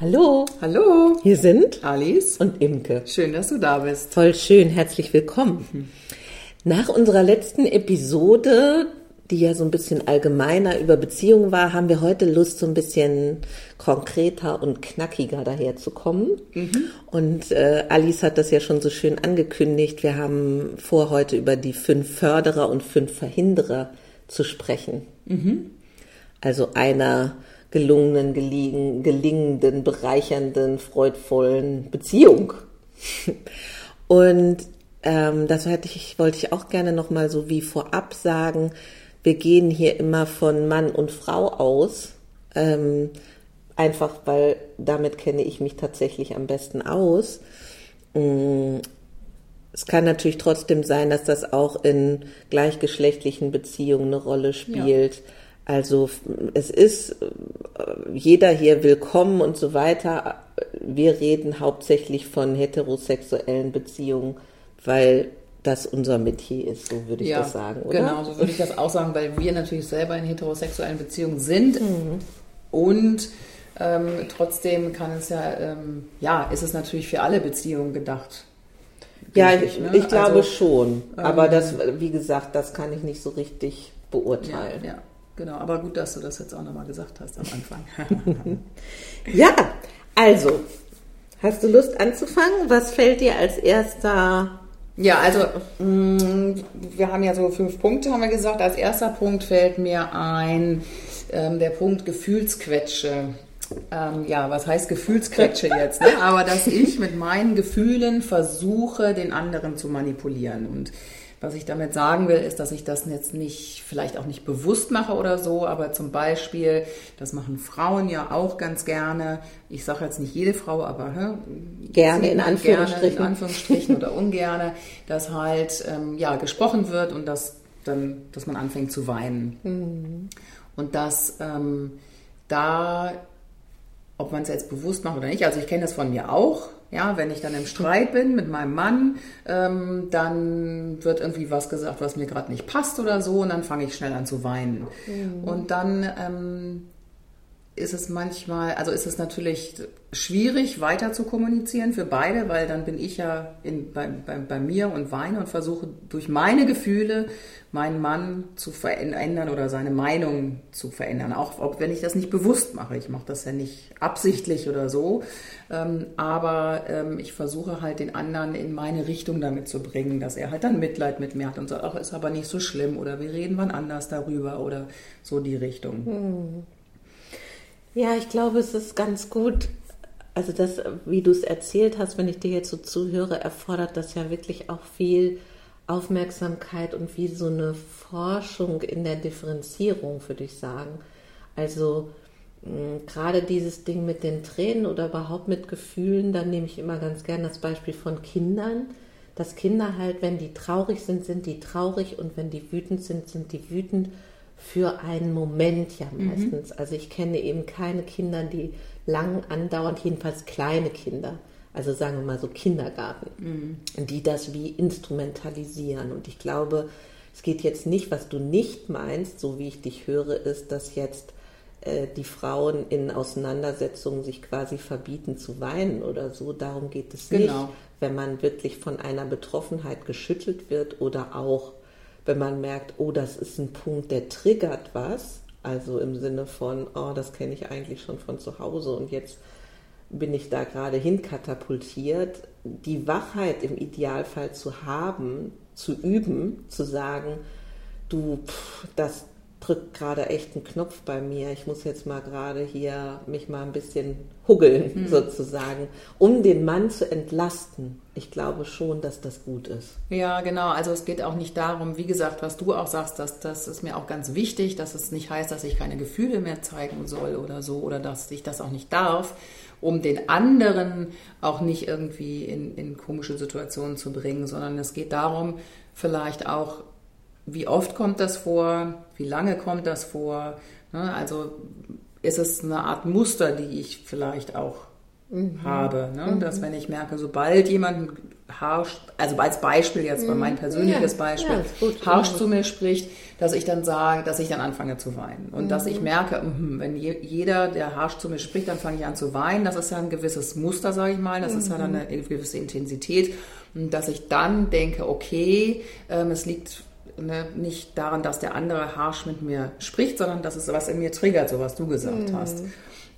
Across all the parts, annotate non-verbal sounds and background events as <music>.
Hallo. Hallo. Hier sind Alice und Imke. Schön, dass du da bist. Voll schön. Herzlich willkommen. Nach unserer letzten Episode, die ja so ein bisschen allgemeiner über Beziehungen war, haben wir heute Lust, so ein bisschen konkreter und knackiger daherzukommen. Und äh, Alice hat das ja schon so schön angekündigt. Wir haben vor, heute über die fünf Förderer und fünf Verhinderer zu sprechen. Also einer gelungenen, gelingen, gelingenden, bereichernden, freudvollen Beziehung. <laughs> Und ähm, das hätte ich, wollte ich auch gerne nochmal so wie vorab sagen. Wir gehen hier immer von Mann und Frau aus. Ähm, einfach weil damit kenne ich mich tatsächlich am besten aus. Mm, Es kann natürlich trotzdem sein, dass das auch in gleichgeschlechtlichen Beziehungen eine Rolle spielt. Also es ist äh, jeder hier willkommen und so weiter. Wir reden hauptsächlich von heterosexuellen Beziehungen, weil das unser Metier ist, so würde ich das sagen, oder? Genau, so würde ich das auch sagen, weil wir natürlich selber in heterosexuellen Beziehungen sind und ähm, trotzdem kann es ja, ähm, ja, ist es natürlich für alle Beziehungen gedacht. Ja, ich, ne? ich glaube Also, schon. Aber das, wie gesagt, das kann ich nicht so richtig Ja, beurteilen. ja, genau. Aber gut, dass du das jetzt auch nochmal gesagt hast am Anfang. <laughs> Ja, also, hast du Lust anzufangen? Was fällt dir als erster? Ja, also mh, wir haben ja so fünf Punkte, haben wir gesagt. Als erster Punkt fällt mir ein ähm, der Punkt Gefühlsquetsche. Ähm, ja, was heißt Gefühlsquetsche jetzt? Ne? <laughs> Aber dass ich mit meinen Gefühlen versuche, den anderen zu manipulieren. Und was ich damit sagen will, ist, dass ich das jetzt nicht, vielleicht auch nicht bewusst mache oder so, aber zum Beispiel, das machen Frauen ja auch ganz gerne. Ich sage jetzt nicht jede Frau, aber hä, Gerne, in Anführungsstrichen. Gerne, in Anführungsstrichen oder <laughs> ungerne, dass halt ähm, ja gesprochen wird und dass dann, dass man anfängt zu weinen. Und dass ähm, da, ob man es jetzt bewusst macht oder nicht, also ich kenne das von mir auch. Ja, wenn ich dann im Streit bin mit meinem Mann, ähm, dann wird irgendwie was gesagt, was mir gerade nicht passt oder so, und dann fange ich schnell an zu weinen. Und dann ähm, ist es manchmal, also ist es natürlich schwierig weiter zu kommunizieren für beide, weil dann bin ich ja in, bei, bei, bei mir und weine und versuche durch meine Gefühle meinen Mann zu verändern oder seine Meinung zu verändern. Auch, auch wenn ich das nicht bewusst mache. Ich mache das ja nicht absichtlich oder so. Ähm, aber ähm, ich versuche halt den anderen in meine Richtung damit zu bringen, dass er halt dann Mitleid mit mir hat und sagt, ach, ist aber nicht so schlimm oder wir reden wann anders darüber oder so die Richtung. Ja, ich glaube, es ist ganz gut. Also das, wie du es erzählt hast, wenn ich dir jetzt so zuhöre, erfordert das ja wirklich auch viel Aufmerksamkeit und wie so eine Forschung in der Differenzierung, würde ich sagen. Also mh, gerade dieses Ding mit den Tränen oder überhaupt mit Gefühlen, da nehme ich immer ganz gern das Beispiel von Kindern, dass Kinder halt, wenn die traurig sind, sind die traurig und wenn die wütend sind, sind die wütend für einen Moment ja meistens. Also ich kenne eben keine Kinder, die lang andauernd, jedenfalls kleine Kinder, also sagen wir mal so Kindergarten, die das wie instrumentalisieren. Und ich glaube, es geht jetzt nicht, was du nicht meinst, so wie ich dich höre, ist, dass jetzt äh, die Frauen in Auseinandersetzungen sich quasi verbieten zu weinen oder so. Darum geht es nicht. Genau. Wenn man wirklich von einer Betroffenheit geschüttelt wird oder auch wenn man merkt, oh, das ist ein Punkt, der triggert was, also im Sinne von, oh, das kenne ich eigentlich schon von zu Hause und jetzt bin ich da gerade hinkatapultiert, die Wachheit im Idealfall zu haben, zu üben, zu sagen, du, pff, das drückt gerade echt einen Knopf bei mir, ich muss jetzt mal gerade hier mich mal ein bisschen huggeln sozusagen, um den Mann zu entlasten. Ich glaube schon, dass das gut ist. Ja, genau. Also es geht auch nicht darum, wie gesagt, was du auch sagst, dass, das ist mir auch ganz wichtig, dass es nicht heißt, dass ich keine Gefühle mehr zeigen soll oder so oder dass ich das auch nicht darf, um den anderen auch nicht irgendwie in, in komische Situationen zu bringen, sondern es geht darum, vielleicht auch, wie oft kommt das vor, wie lange kommt das vor. Ne? Also ist es eine Art Muster, die ich vielleicht auch mhm. habe. Ne? Mhm. Dass wenn ich merke, sobald jemand harsch, also als Beispiel jetzt bei mein persönliches ja, Beispiel, ja, gut, harsch zu mir spricht, dass ich dann sage, dass ich dann anfange zu weinen. Und mhm. dass ich merke, mh, wenn je, jeder, der harsch zu mir spricht, dann fange ich an zu weinen. Das ist ja ein gewisses Muster, sage ich mal. Das mhm. ist ja dann eine gewisse Intensität. Und dass ich dann denke, okay, ähm, es liegt ne, nicht daran, dass der andere harsch mit mir spricht, sondern dass es was in mir triggert, so was du gesagt mhm. hast.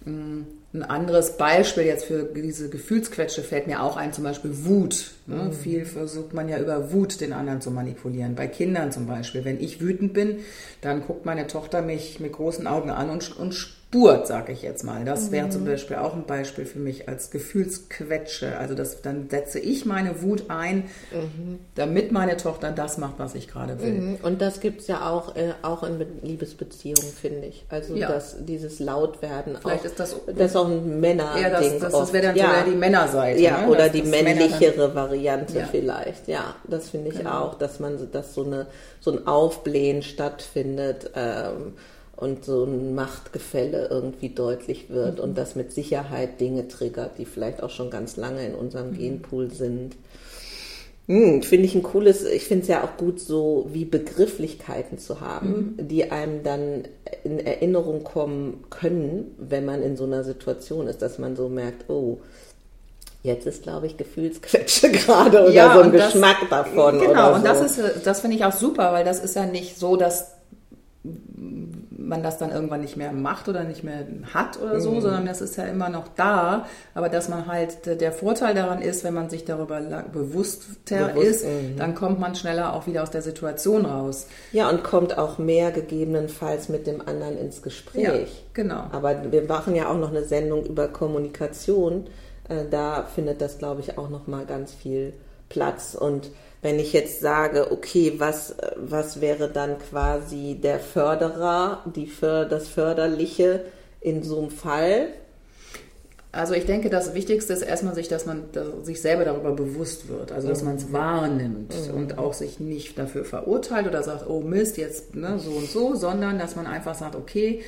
Mm, ein anderes Beispiel jetzt für diese Gefühlsquetsche fällt mir auch ein, zum Beispiel Wut. Ne? Mhm. Viel versucht man ja über Wut den anderen zu manipulieren. Bei Kindern zum Beispiel. Wenn ich wütend bin, dann guckt meine Tochter mich mit großen Augen an und, und spurt, sage ich jetzt mal. Das wäre zum mhm. Beispiel auch ein Beispiel für mich als Gefühlsquetsche. Also das, dann setze ich meine Wut ein, mhm. damit meine Tochter das macht, was ich gerade will. Mhm. Und das gibt es ja auch, äh, auch in Liebesbeziehungen, finde ich. Also ja. dass dieses Lautwerden Vielleicht auch, ist das, das ist auch ein Männer-Ding. Ja, das, das, das wäre dann ja. sogar die Männerseite. Ja, ne? oder das, die männlichere Variante ja. vielleicht. Ja, das finde ich genau. auch, dass man, dass so eine so ein Aufblähen stattfindet. Ähm, und so ein Machtgefälle irgendwie deutlich wird mhm. und das mit Sicherheit Dinge triggert, die vielleicht auch schon ganz lange in unserem mhm. Genpool sind. Hm, finde ich ein cooles, ich finde es ja auch gut, so wie Begrifflichkeiten zu haben, mhm. die einem dann in Erinnerung kommen können, wenn man in so einer Situation ist, dass man so merkt, oh, Jetzt ist, glaube ich, Gefühlsquetsche <laughs> gerade oder ja, so ein Geschmack das, davon. Genau, und so. das ist, das finde ich auch super, weil das ist ja nicht so, dass man das dann irgendwann nicht mehr macht oder nicht mehr hat oder so, mhm. sondern das ist ja immer noch da. Aber dass man halt, der Vorteil daran ist, wenn man sich darüber bewusster Bewusst, ist, mhm. dann kommt man schneller auch wieder aus der Situation raus. Ja, und kommt auch mehr gegebenenfalls mit dem anderen ins Gespräch. Ja, genau. Aber wir machen ja auch noch eine Sendung über Kommunikation. Äh, da findet das, glaube ich, auch noch mal ganz viel Platz und wenn ich jetzt sage, okay, was, was wäre dann quasi der Förderer, die För das Förderliche in so einem Fall? Also ich denke, das Wichtigste ist erstmal sich, dass man sich selber darüber bewusst wird, also dass man es wahrnimmt mhm. und auch sich nicht dafür verurteilt oder sagt, oh Mist, jetzt ne, so und so, sondern dass man einfach sagt, okay,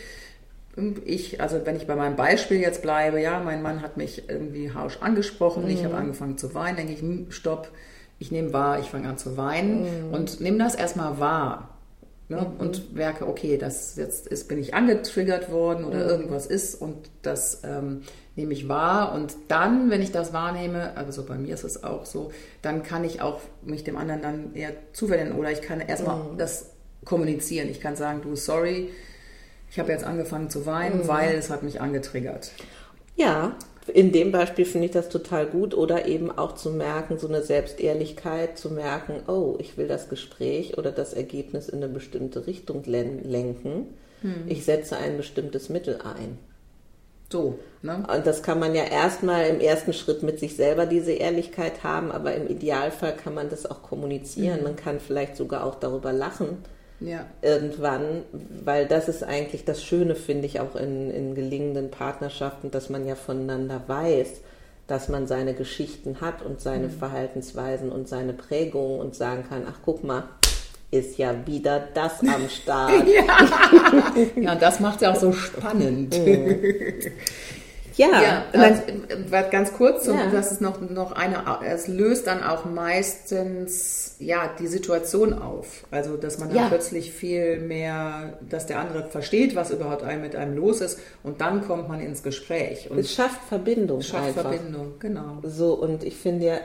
ich, also wenn ich bei meinem Beispiel jetzt bleibe, ja, mein Mann hat mich irgendwie harsch angesprochen, mhm. ich habe angefangen zu weinen, denke ich, hm, stopp, ich nehme wahr, ich fange an zu weinen mhm. und nehme das erstmal wahr. Ne? Mhm. Und merke, okay, das jetzt ist, bin ich angetriggert worden oder mhm. irgendwas ist und das ähm, nehme ich wahr. Und dann, wenn ich das wahrnehme, also bei mir ist es auch so, dann kann ich auch mich dem anderen dann eher zuwenden oder ich kann erstmal mhm. das kommunizieren. Ich kann sagen, du, sorry, ich habe jetzt angefangen zu weinen, mhm. weil es hat mich angetriggert. Ja, in dem Beispiel finde ich das total gut oder eben auch zu merken, so eine Selbstehrlichkeit, zu merken, oh, ich will das Gespräch oder das Ergebnis in eine bestimmte Richtung lenken. Hm. Ich setze ein bestimmtes Mittel ein. So, ne? Und das kann man ja erstmal im ersten Schritt mit sich selber diese Ehrlichkeit haben, aber im Idealfall kann man das auch kommunizieren. Mhm. Man kann vielleicht sogar auch darüber lachen ja. irgendwann, weil das ist eigentlich das Schöne, finde ich, auch in, in gelingenden Partnerschaften, dass man ja voneinander weiß, dass man seine Geschichten hat und seine mhm. Verhaltensweisen und seine Prägungen und sagen kann, ach guck mal, ist ja wieder das am <laughs> Start. ja. <laughs> ja, das macht ja auch so spannend. Mhm. Ja, ja also, ganz kurz, ja. das ist noch, noch eine, es löst dann auch meistens ja die Situation auf. Also dass man dann ja. plötzlich viel mehr, dass der andere versteht, was überhaupt mit einem los ist und dann kommt man ins Gespräch. Und es schafft Verbindung. Es schafft einfach. Verbindung, genau. So, und ich finde ja,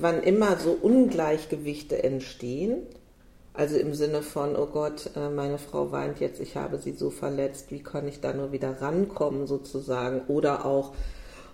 wann immer so Ungleichgewichte entstehen, also im Sinne von, oh Gott, äh, meine Frau weint jetzt, ich habe sie so verletzt, wie kann ich da nur wieder rankommen sozusagen? Oder auch,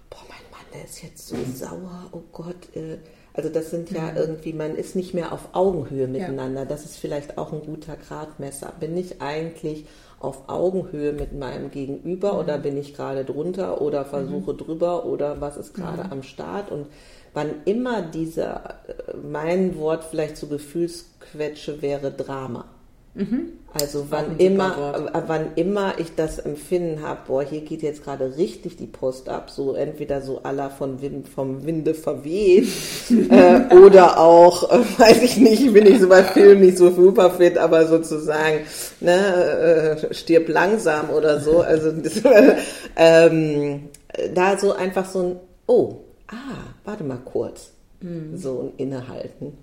boah, mein Mann, der ist jetzt so sauer, oh Gott. Äh, also das sind ja mhm. irgendwie, man ist nicht mehr auf Augenhöhe miteinander. Ja. Das ist vielleicht auch ein guter Gradmesser. Bin ich eigentlich auf Augenhöhe mit meinem Gegenüber mhm. oder bin ich gerade drunter oder versuche mhm. drüber oder was ist gerade mhm. am Start? Und wann immer dieser, äh, mein Wort vielleicht zu Gefühlsquetsche wäre Drama. Mhm. Also wann immer, äh, wann immer ich das Empfinden habe, boah, hier geht jetzt gerade richtig die Post ab, so entweder so aller von Wind, vom Winde verweht <laughs> äh, oder auch, äh, weiß ich nicht, bin ich so bei Filmen nicht so super fit, aber sozusagen, ne, äh, stirb langsam oder so. Also das, <laughs> ähm, da so einfach so ein oh, ah, warte mal kurz. Mhm. So ein Innehalten.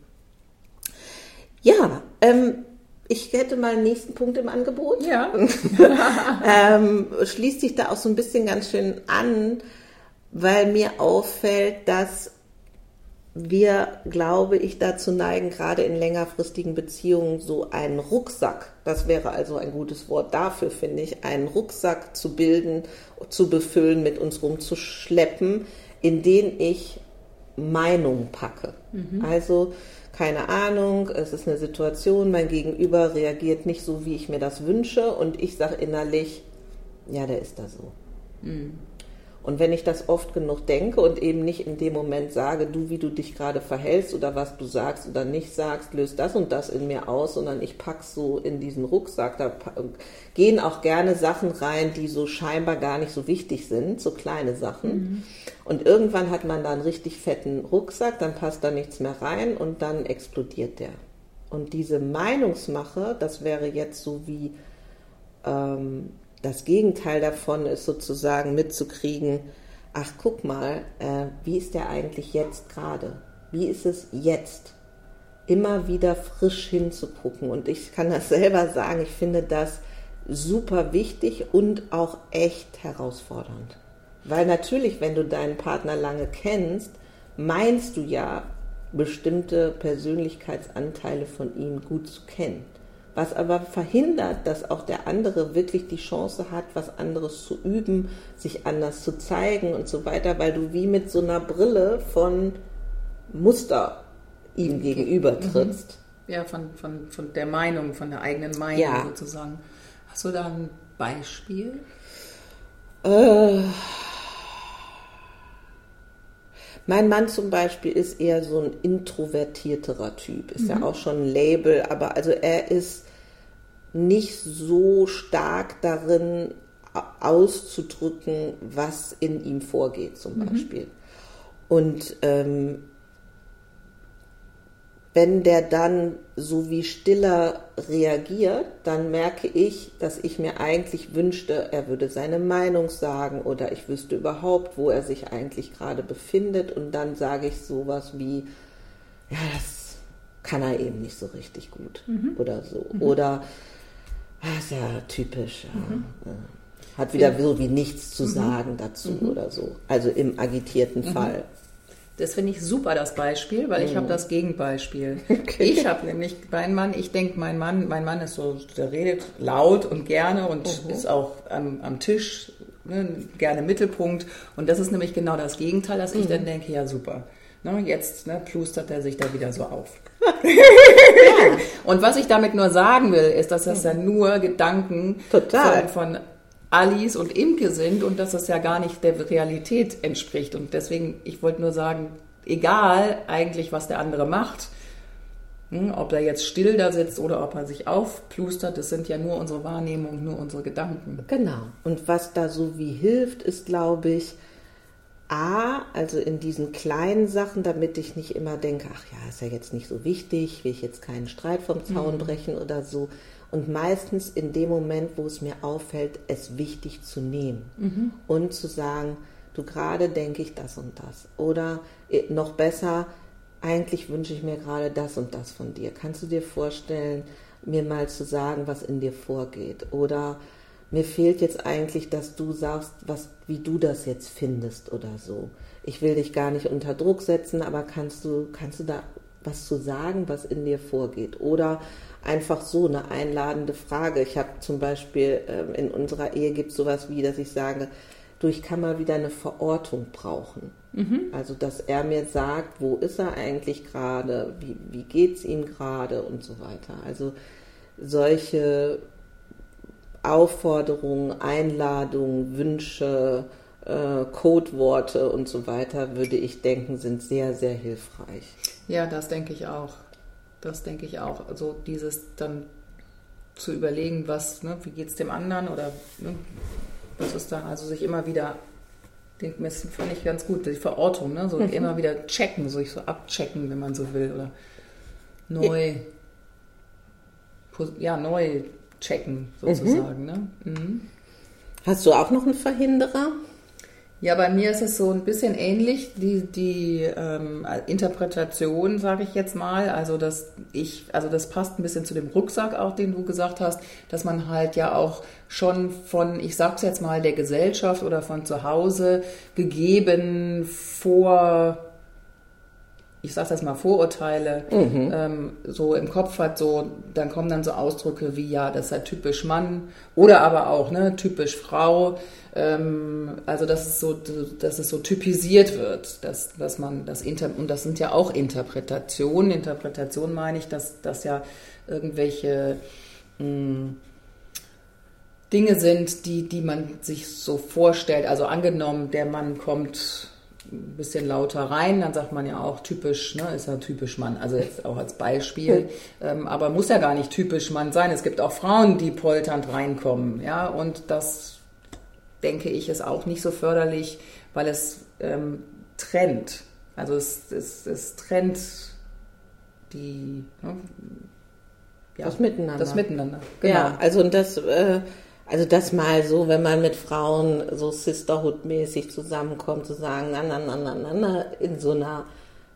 Ja, ähm, ich hätte mal einen nächsten Punkt im Angebot. Ja. <laughs> <laughs> ähm, schließt sich da auch so ein bisschen ganz schön an, weil mir auffällt, dass wir, glaube ich, dazu neigen, gerade in längerfristigen Beziehungen so einen Rucksack, das wäre also ein gutes Wort dafür, finde ich, einen Rucksack zu bilden, zu befüllen, mit uns rumzuschleppen, in den ich Meinung packe. Mhm. Also keine Ahnung, es ist eine Situation, mein Gegenüber reagiert nicht so, wie ich mir das wünsche und ich sage innerlich, ja, der ist da so. Mhm. Und wenn ich das oft genug denke und eben nicht in dem Moment sage, du, wie du dich gerade verhältst oder was du sagst oder nicht sagst, löst das und das in mir aus, sondern ich pack's so in diesen Rucksack. Da gehen auch gerne Sachen rein, die so scheinbar gar nicht so wichtig sind, so kleine Sachen. Mhm. Und irgendwann hat man da einen richtig fetten Rucksack, dann passt da nichts mehr rein und dann explodiert der. Und diese Meinungsmache, das wäre jetzt so wie ähm, das Gegenteil davon ist sozusagen mitzukriegen, ach guck mal, äh, wie ist der eigentlich jetzt gerade? Wie ist es jetzt? Immer wieder frisch hinzugucken. Und ich kann das <laughs> selber sagen, ich finde das super wichtig und auch echt herausfordernd. Weil natürlich, wenn du deinen Partner lange kennst, meinst du ja, bestimmte Persönlichkeitsanteile von ihm gut zu kennen was aber verhindert, dass auch der andere wirklich die Chance hat, was anderes zu üben, sich anders zu zeigen und so weiter, weil du wie mit so einer Brille von Muster ihm gegenüber mhm. trittst. Ja, von, von, von der Meinung, von der eigenen Meinung ja. sozusagen. Hast du da ein Beispiel? Äh, mein Mann zum Beispiel ist eher so ein introvertierterer Typ, ist mhm. ja auch schon ein Label, aber also er ist nicht so stark darin auszudrücken, was in ihm vorgeht, zum mhm. Beispiel. Und ähm, wenn der dann so wie stiller reagiert, dann merke ich, dass ich mir eigentlich wünschte, er würde seine Meinung sagen oder ich wüsste überhaupt, wo er sich eigentlich gerade befindet und dann sage ich sowas wie, ja, das kann er eben nicht so richtig gut mhm. oder so. Mhm. Oder das ah, ist ja typisch. Ja. Mhm. Hat wieder ja. so wie nichts zu mhm. sagen dazu mhm. oder so. Also im agitierten mhm. Fall. Das finde ich super, das Beispiel, weil ich habe mhm. das Gegenbeispiel. <laughs> Okay. Ich habe nämlich meinen Mann, ich denke, mein Mann, mein Mann ist so, der redet laut und gerne und ist auch am, am Tisch ne, gerne Mittelpunkt. Und das ist nämlich genau das Gegenteil, dass ich dann denke, ja super. Ne, jetzt ne, plustert er sich da wieder so auf. <laughs> <laughs> Und was ich damit nur sagen will, ist, dass das ja nur Gedanken Total. Von, von Alice und Imke sind und dass das ja gar nicht der Realität entspricht. Und deswegen, ich wollte nur sagen, egal eigentlich, was der andere macht, hm, ob er jetzt still da sitzt oder ob er sich aufplustert, das sind ja nur unsere Wahrnehmungen, nur unsere Gedanken. Genau. Und was da so wie hilft, ist, glaube ich, A, also in diesen kleinen Sachen, damit ich nicht immer denke, ach ja, ist ja jetzt nicht so wichtig, will ich jetzt keinen Streit vom Zaun mhm. brechen oder so. Und meistens in dem Moment, wo es mir auffällt, es wichtig zu nehmen mhm. und zu sagen, du gerade denke ich das und das. Oder äh, noch besser, eigentlich wünsche ich mir gerade das und das von dir. Kannst du dir vorstellen, mir mal zu sagen, was in dir vorgeht? Oder mir fehlt jetzt eigentlich, dass du sagst, was, wie du das jetzt findest oder so. Ich will dich gar nicht unter Druck setzen, aber kannst du, kannst du da was zu sagen, was in dir vorgeht? Oder einfach so eine einladende Frage. Ich habe zum Beispiel ähm, in unserer Ehe gibt es sowas wie, dass ich sage, du, ich kann mal wieder eine Verortung brauchen. Mhm. Also, dass er mir sagt, wo ist er eigentlich gerade, wie, wie geht es ihm gerade und so weiter. Also, solche Aufforderungen, Einladungen, Wünsche, äh, Codeworte und so weiter, würde ich denken, sind sehr, sehr hilfreich. Ja, das denke ich auch. Das denke ich auch. Also dieses dann zu überlegen, was, ne, wie geht es dem anderen oder ne, was ist da, also sich immer wieder, den fand ich ganz gut, die Verortung, ne, so mhm. immer wieder checken, so ich so abchecken, wenn man so will, oder neu, ja, neu checken, sozusagen. Mhm. Ne? Mhm. Hast du auch noch einen Verhinderer? Ja, bei mir ist es so ein bisschen ähnlich, die, die ähm, Interpretation, sage ich jetzt mal. Also dass ich, also das passt ein bisschen zu dem Rucksack auch, den du gesagt hast, dass man halt ja auch schon von, ich sag's jetzt mal, der Gesellschaft oder von zu Hause gegeben vor ich sage das mal, Vorurteile mhm. ähm, so im Kopf hat, so, dann kommen dann so Ausdrücke wie, ja, das ist halt typisch Mann oder aber auch, ne, typisch Frau. Ähm, also, dass es so, dass es so typisiert wird, dass, dass man das Inter und das sind ja auch Interpretationen. Interpretation meine ich, dass das ja irgendwelche mh, hm, Dinge sind, die, die man sich so vorstellt. Also angenommen, der Mann kommt ein bisschen lauter rein, dann sagt man ja auch typisch, ne, ist ja typisch Mann, also jetzt auch als Beispiel, ähm, aber muss ja gar nicht typisch Mann sein. Es gibt auch Frauen, die polternd reinkommen, ja, und das denke ich ist auch nicht so förderlich, weil es ähm, trennt. Also es, es, es trennt die ne, ja, das Miteinander. Das Miteinander. Genau. Ja, also und das äh, also das mal so, wenn man mit Frauen so Sisterhood-mäßig zusammenkommt, zu sagen, na, na, na, na, na, na, in so einer,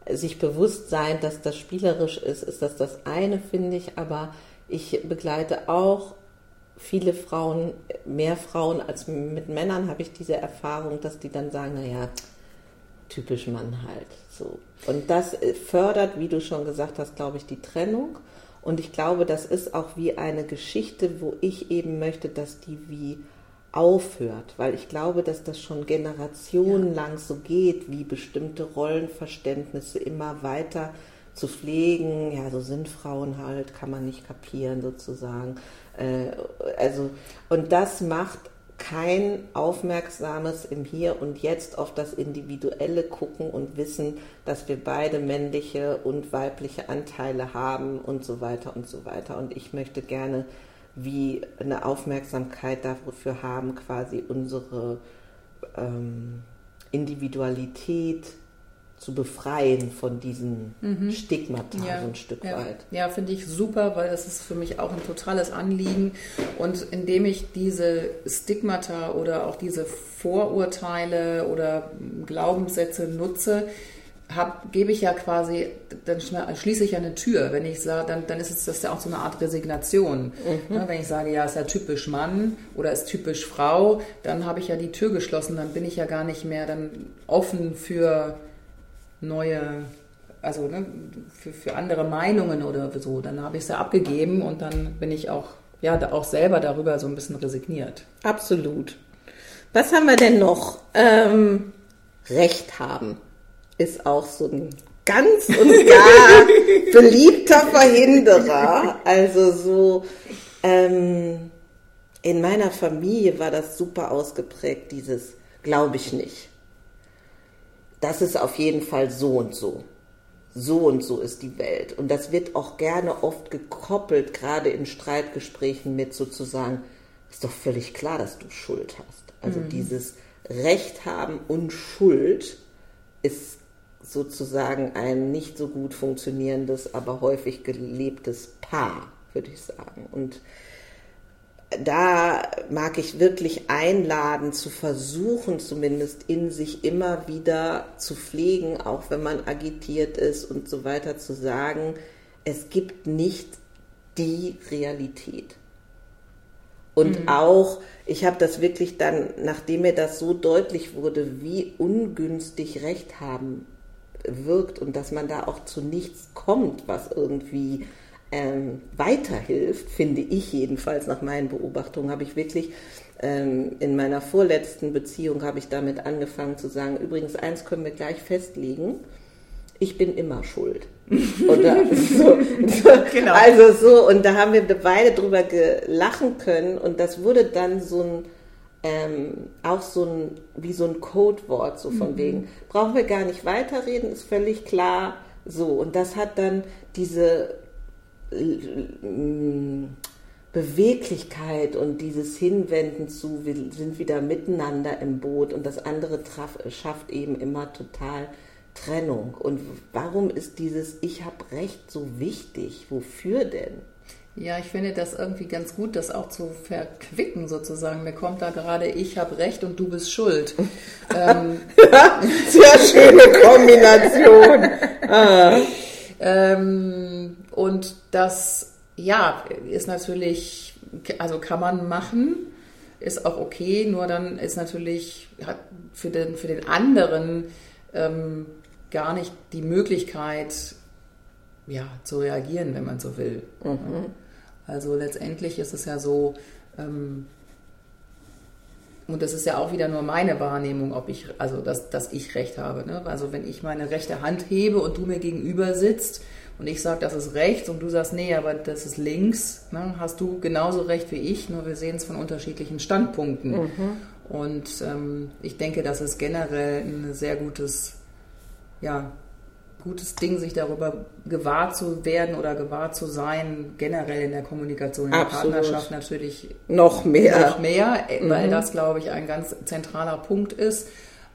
sich bewusst sein, dass das spielerisch ist, ist das das eine, finde ich, aber ich begleite auch viele Frauen, mehr Frauen als mit Männern habe ich diese Erfahrung, dass die dann sagen, naja, typisch Mann halt, so. Und das fördert, wie du schon gesagt hast, glaube ich, die Trennung und ich glaube, das ist auch wie eine Geschichte, wo ich eben möchte, dass die wie aufhört, weil ich glaube, dass das schon generationenlang so geht, wie bestimmte Rollenverständnisse immer weiter zu pflegen. Ja, so sind Frauen halt, kann man nicht kapieren sozusagen. Äh, also, und das macht kein aufmerksames im Hier und Jetzt auf das Individuelle gucken und wissen, dass wir beide männliche und weibliche Anteile haben und so weiter und so weiter. Und ich möchte gerne wie eine Aufmerksamkeit dafür haben, quasi unsere ähm, Individualität zu befreien von diesen mhm. Stigmata ja, so ein Stück ja. weit. Ja, finde ich super, weil das ist für mich auch ein totales Anliegen. Und indem ich diese Stigmata oder auch diese Vorurteile oder Glaubenssätze nutze, hab, gebe ich ja quasi, dann schließe ich ja eine Tür. Wenn ich sage, dann, dann ist es das ja auch so eine Art Resignation. Mhm. Ja, wenn ich sage, ja, ist ja typisch Mann oder ist typisch Frau, dann habe ich ja die Tür geschlossen, dann bin ich ja gar nicht mehr dann offen für neue, also ne, für, für andere Meinungen oder so. Dann habe ich es ja abgegeben und dann bin ich auch, ja, auch selber darüber so ein bisschen resigniert. Absolut. Was haben wir denn noch? Ähm, Recht haben ist auch so ein ganz und gar <laughs> beliebter Verhinderer. Also so ähm, in meiner Familie war das super ausgeprägt, dieses glaube ich nicht das ist auf jeden Fall so und so. So und so ist die Welt. Und das wird auch gerne oft gekoppelt, gerade in Streitgesprächen mit sozusagen, ist doch völlig klar, dass du Schuld hast. Also mhm. dieses Recht haben und Schuld ist sozusagen ein nicht so gut funktionierendes, aber häufig gelebtes Paar, würde ich sagen. Und da mag ich wirklich einladen, zu versuchen, zumindest in sich immer wieder zu pflegen, auch wenn man agitiert ist und so weiter, zu sagen, es gibt nicht die Realität. Und mhm. auch, ich habe das wirklich dann, nachdem mir das so deutlich wurde, wie ungünstig Recht haben wirkt und dass man da auch zu nichts kommt, was irgendwie ähm, weiterhilft, finde ich jedenfalls nach meinen Beobachtungen, habe ich wirklich ähm, in meiner vorletzten Beziehung habe ich damit angefangen zu sagen, übrigens eins können wir gleich festlegen, ich bin immer schuld. <laughs> Oder so, so, genau. Also so, und da haben wir beide drüber lachen können und das wurde dann so ein, ähm, auch so ein, wie so ein Codewort, so von mhm. wegen, brauchen wir gar nicht weiterreden, ist völlig klar, so. Und das hat dann diese Beweglichkeit und dieses Hinwenden zu, wir sind wieder miteinander im Boot und das andere traf, schafft eben immer total Trennung. Und warum ist dieses Ich habe Recht so wichtig? Wofür denn? Ja, ich finde das irgendwie ganz gut, das auch zu verquicken sozusagen. Mir kommt da gerade, ich habe recht und du bist schuld. <laughs> ähm, Sehr schöne Kombination. <laughs> ah. Ähm, und das, ja, ist natürlich, also kann man machen, ist auch okay, nur dann ist natürlich hat für den, für den anderen ähm, gar nicht die Möglichkeit, ja, zu reagieren, wenn man so will. Mhm. Also letztendlich ist es ja so, ähm, und das ist ja auch wieder nur meine Wahrnehmung, ob ich, also dass, dass ich recht habe. Ne? Also wenn ich meine rechte Hand hebe und du mir gegenüber sitzt und ich sage, das ist rechts und du sagst, nee, aber das ist links, ne? hast du genauso recht wie ich, nur wir sehen es von unterschiedlichen Standpunkten. Mhm. Und ähm, ich denke, das ist generell ein sehr gutes ja, gutes Ding, sich darüber gewahr zu werden oder gewahr zu sein, generell in der Kommunikation, in Absolut. der Partnerschaft natürlich noch mehr. Noch mehr, äh, mhm. weil das, glaube ich, ein ganz zentraler Punkt ist.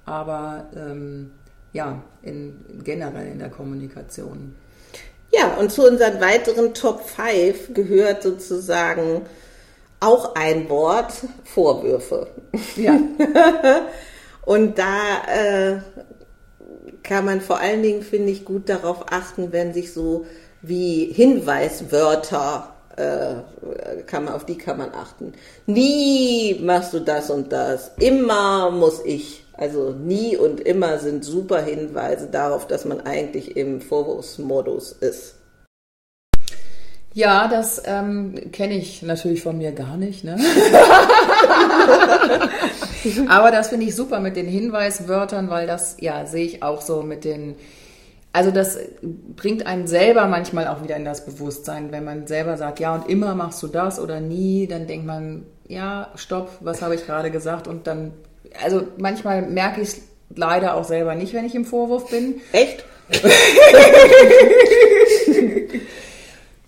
Aber ähm, ja, in, generell in der Kommunikation. Ja, und zu unseren weiteren Top 5 gehört sozusagen auch ein Wort, Vorwürfe. Ja. <laughs> und da äh, kann man vor allen Dingen, finde ich, gut darauf achten, wenn sich so wie Hinweiswörter äh, kann man, auf die kann man achten. Nie machst du das und das. Immer muss ich. Also nie und immer sind super Hinweise darauf, dass man eigentlich im Vorwurfsmodus ist. Ja, das ähm, kenne ich natürlich von mir gar nicht. Ne? <laughs> <laughs> Aber das finde ich super mit den Hinweiswörtern, weil das, ja, sehe ich auch so mit den, also das bringt einen selber manchmal auch wieder in das Bewusstsein, wenn man selber sagt, ja, und immer machst du das oder nie, dann denkt man, ja, stopp, was habe ich gerade gesagt? Und dann, also manchmal merke ich es leider auch selber nicht, wenn ich im Vorwurf bin. Echt? <laughs>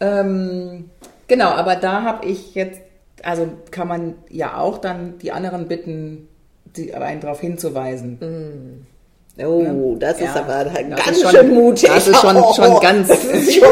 ähm, genau, aber da habe ich jetzt also kann man ja auch dann die anderen bitten, die, einen darauf hinzuweisen. Mm. Oh, ne? das ja, ist aber das ganz schon, schön mutig. Das ist schon, oh, schon ganz. Das ist schon,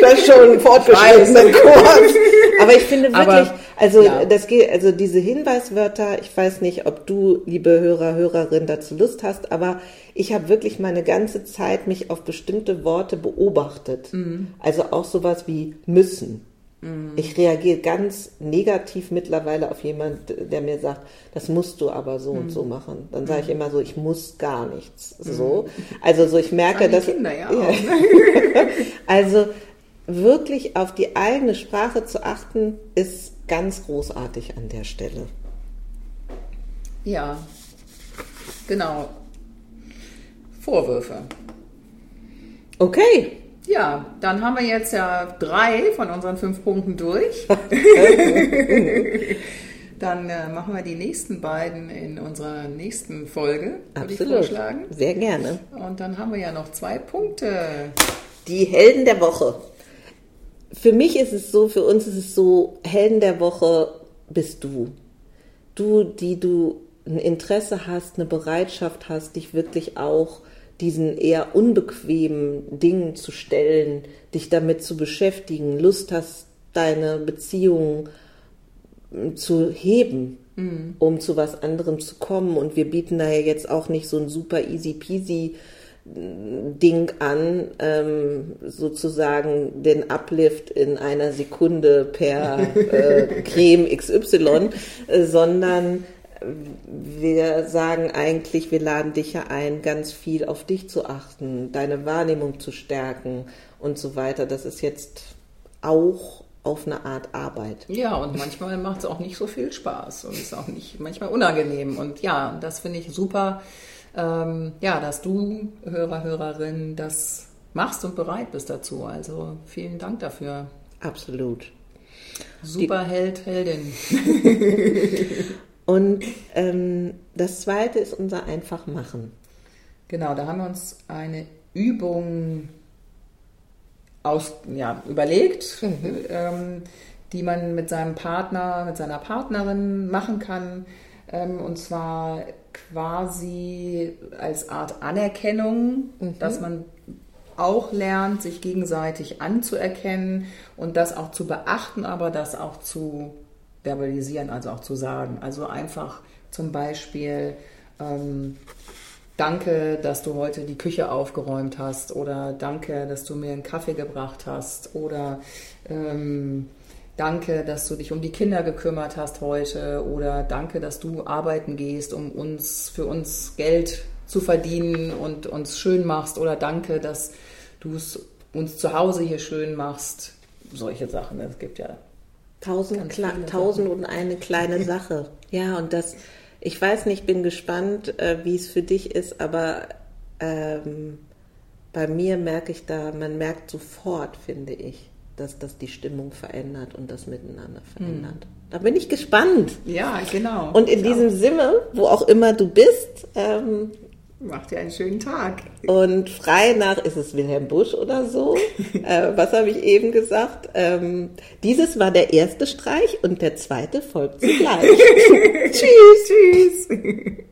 das ist schon fortgeschrittener Kurs. Aber ich finde wirklich, aber, also ja. das geht, also diese Hinweiswörter, ich weiß nicht, ob du, liebe Hörer, Hörerin, dazu Lust hast, aber ich habe wirklich meine ganze Zeit mich auf bestimmte Worte beobachtet. Mhm. Also auch sowas wie müssen. Mhm. Ich reagiere ganz negativ mittlerweile auf jemand, der mir sagt, das musst du aber so mhm. und so machen. Dann sage ich mhm. immer so, ich muss gar nichts. Mhm. So. Also so, ich merke, dass. Kinder, ja, ja. <laughs> also wirklich auf die eigene Sprache zu achten, ist ganz großartig an der Stelle. Ja, genau. Vorwürfe. Okay. Ja, dann haben wir jetzt ja drei von unseren fünf Punkten durch. <laughs> dann äh, machen wir die nächsten beiden in unserer nächsten Folge, würde ich vorschlagen. Sehr gerne. Und dann haben wir ja noch zwei Punkte. Die Helden der Woche. Für mich ist es so, für uns ist es so, Helden der Woche bist du. Du, die du ein Interesse hast, eine Bereitschaft hast, dich wirklich auch diesen eher unbequemen Dingen zu stellen, dich damit zu beschäftigen, Lust hast, deine Beziehung hm, zu heben, mhm. um zu was anderem zu kommen. Und wir bieten da ja jetzt auch nicht so ein super easy peasy hm, Ding an, ähm, sozusagen den Uplift in einer Sekunde per <laughs> äh, Creme XY, äh, sondern wir sagen eigentlich, wir laden dich ja ein, ganz viel auf dich zu achten, deine Wahrnehmung zu stärken und so weiter. Das ist jetzt auch auf eine Art Arbeit. Ja, und manchmal macht es auch nicht so viel Spaß und ist auch nicht manchmal unangenehm. Und ja, das finde ich super, ähm, ja, dass du, Hörer, Hörerin, das machst und bereit bist dazu. Also vielen Dank dafür. Absolut. Super Die Held, Heldin. <laughs> Und ähm, das zweite ist unser Einfachmachen. Genau, da haben wir uns eine Übung aus, ja, überlegt, mhm. ähm, die man mit seinem Partner, mit seiner Partnerin machen kann. Ähm, und zwar quasi als Art Anerkennung, mhm. dass man auch lernt, sich gegenseitig anzuerkennen und das auch zu beachten, aber das auch zu verbalisieren, also auch zu sagen. Also einfach zum Beispiel, ähm, danke, dass du heute die Küche aufgeräumt hast oder danke, dass du mir einen Kaffee gebracht hast oder ähm, danke, dass du dich um die Kinder gekümmert hast heute oder danke, dass du arbeiten gehst, um uns für uns Geld zu verdienen und uns schön machst oder danke, dass du es uns zu Hause hier schön machst. Solche Sachen, es gibt ja tausend, tausend und eine kleine <laughs> Sache. Ja, und das, ich weiß nicht, bin gespannt, äh, wie es für dich ist, aber ähm, bei mir merke ich da, man merkt sofort, finde ich, dass das die Stimmung verändert und das Miteinander verändert. Hm. Da bin ich gespannt. Ja, genau. Und in diesem Sinne, wo auch immer du bist, ähm, Macht dir einen schönen Tag. Und frei nach, ist es Wilhelm Busch oder so? <laughs> äh, was habe ich eben gesagt? Ähm, dieses war der erste Streich und der zweite folgt zugleich. <laughs> <laughs> Tschüss. Tschüss.